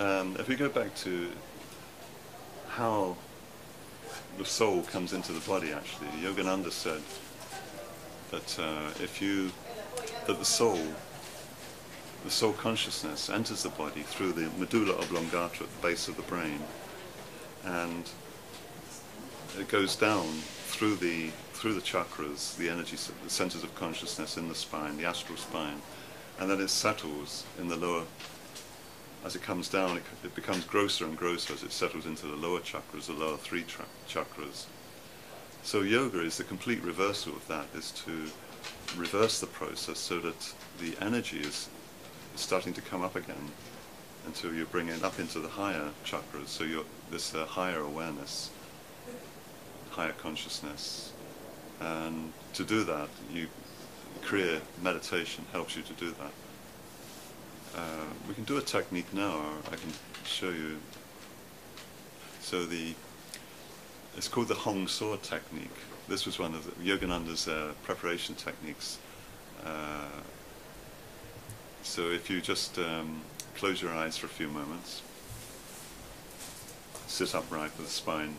um, if we go back to how the soul comes into the body, actually, Yogananda said that uh, if you that the soul, the soul consciousness enters the body through the medulla oblongata at the base of the brain, and it goes down through the through the chakras, the energy, the centers of consciousness in the spine, the astral spine, and then it settles in the lower. As it comes down, it, it becomes grosser and grosser as it settles into the lower chakras, the lower three chakras. So yoga is the complete reversal of that, is to reverse the process so that the energy is starting to come up again until you bring it up into the higher chakras, so you're this uh, higher awareness, higher consciousness. And to do that, you Kriya meditation helps you to do that. Uh, we can do a technique now, I can show you. So the it's called the Hong Sau technique. This was one of the, Yogananda's uh, preparation techniques. Uh, so if you just um, close your eyes for a few moments, sit upright with the spine.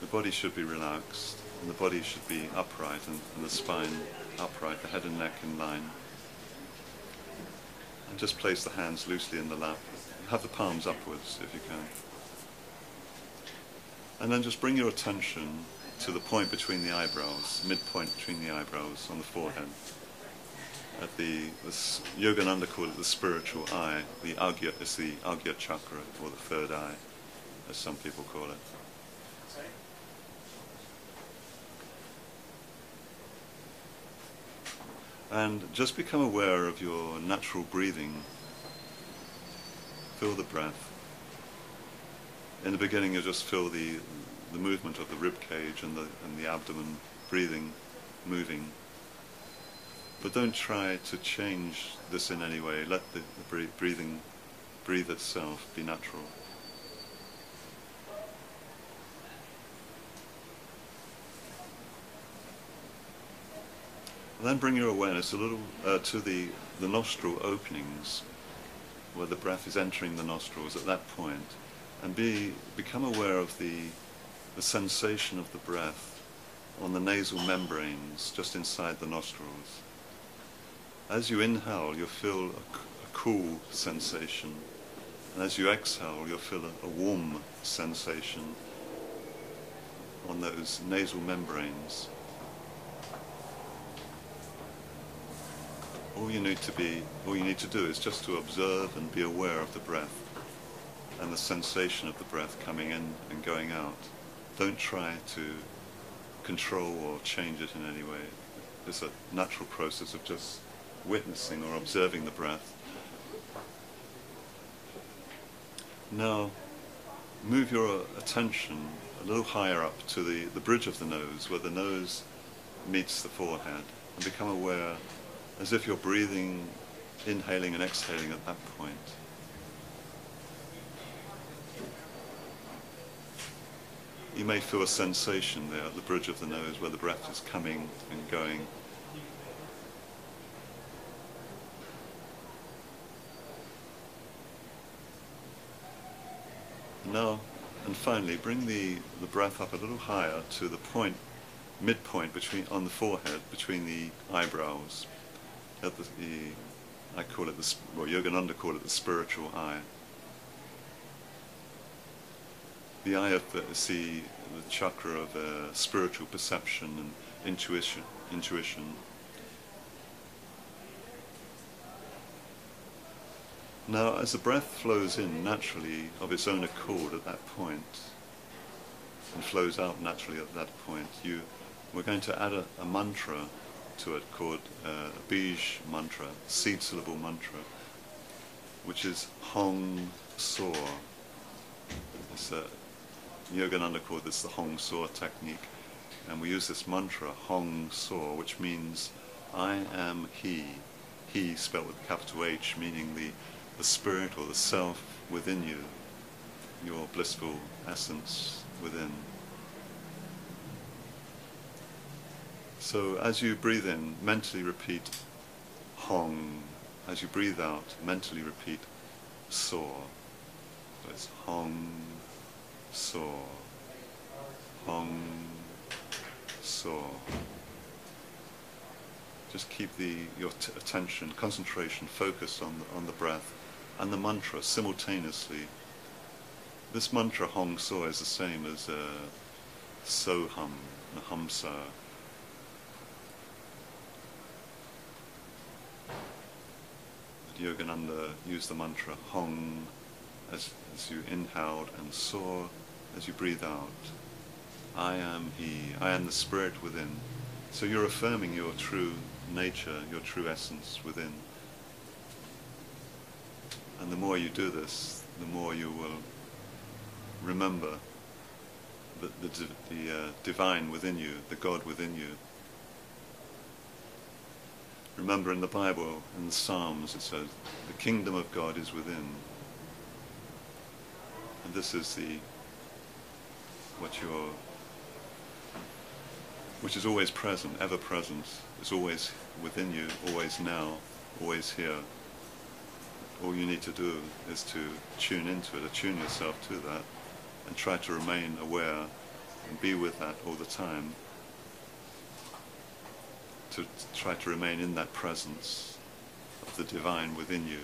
The body should be relaxed, and the body should be upright, and, and the spine upright, the head and neck in line. And just place the hands loosely in the lap. Have the palms upwards if you can. And then just bring your attention to the point between the eyebrows, midpoint between the eyebrows on the forehead. At the, the Yogananda called it the spiritual eye. The Agya is the Agya chakra, or the third eye, as some people call it. And just become aware of your natural breathing. Feel the breath. In the beginning, you just feel the, the movement of the rib cage and the, and the abdomen breathing, moving. But don't try to change this in any way. Let the, the breathing breathe itself be natural. Then bring your awareness a little uh, to the, the nostril openings, where the breath is entering the nostrils at that point, and be become aware of the, the sensation of the breath on the nasal membranes just inside the nostrils. As you inhale, you'll feel a, a cool sensation, and as you exhale, you'll feel a, a warm sensation on those nasal membranes. All you need to be, all you need to do is just to observe and be aware of the breath and the sensation of the breath coming in and going out. Don't try to control or change it in any way. It's a natural process of just witnessing or observing the breath. Now, move your attention a little higher up to the, the bridge of the nose, where the nose meets the forehead, and become aware as if you're breathing, inhaling and exhaling at that point. You may feel a sensation there at the bridge of the nose where the breath is coming and going. Now, and finally, bring the, the breath up a little higher to the point, midpoint between on the forehead, between the eyebrows at the, the I call it the, well, Yogananda call it the spiritual eye. The eye of the, the, the chakra of uh, spiritual perception and intuition. Intuition. Now, as the breath flows in naturally of its own accord at that point, and flows out naturally at that point, you, we're going to add a, a mantra to it called uh, Bij mantra, seed syllable mantra, which is Hong Sau. It's a, Yogananda called this the Hong Sau technique, and we use this mantra Hong Sau, which means I am He. He spelled with capital H, meaning the, the spirit or the self within you, your blissful essence within. So as you breathe in, mentally repeat Hong as you breathe out, mentally repeat sau. So it's Hong sau. Hong sau. Just keep the your attention, concentration, focused on the, on the breath and the mantra simultaneously. This mantra Hong Sau is the same as uh, Soham, Hamsa. Yogananda used the mantra Hong as, as you inhaled and Sau as you breathe out. I am He, I am the Spirit within. So you're affirming your true nature, your true essence within. And the more you do this, the more you will remember the, the, the uh, divine within you, the God within you. Remember in the Bible, in the Psalms, it says, the kingdom of God is within. And this is the, what you're, which is always present, ever present, is always within you, always now, always here. All you need to do is to tune into it, attune yourself to that, and try to remain aware and be with that all the time. To try to remain in that presence of the divine within you.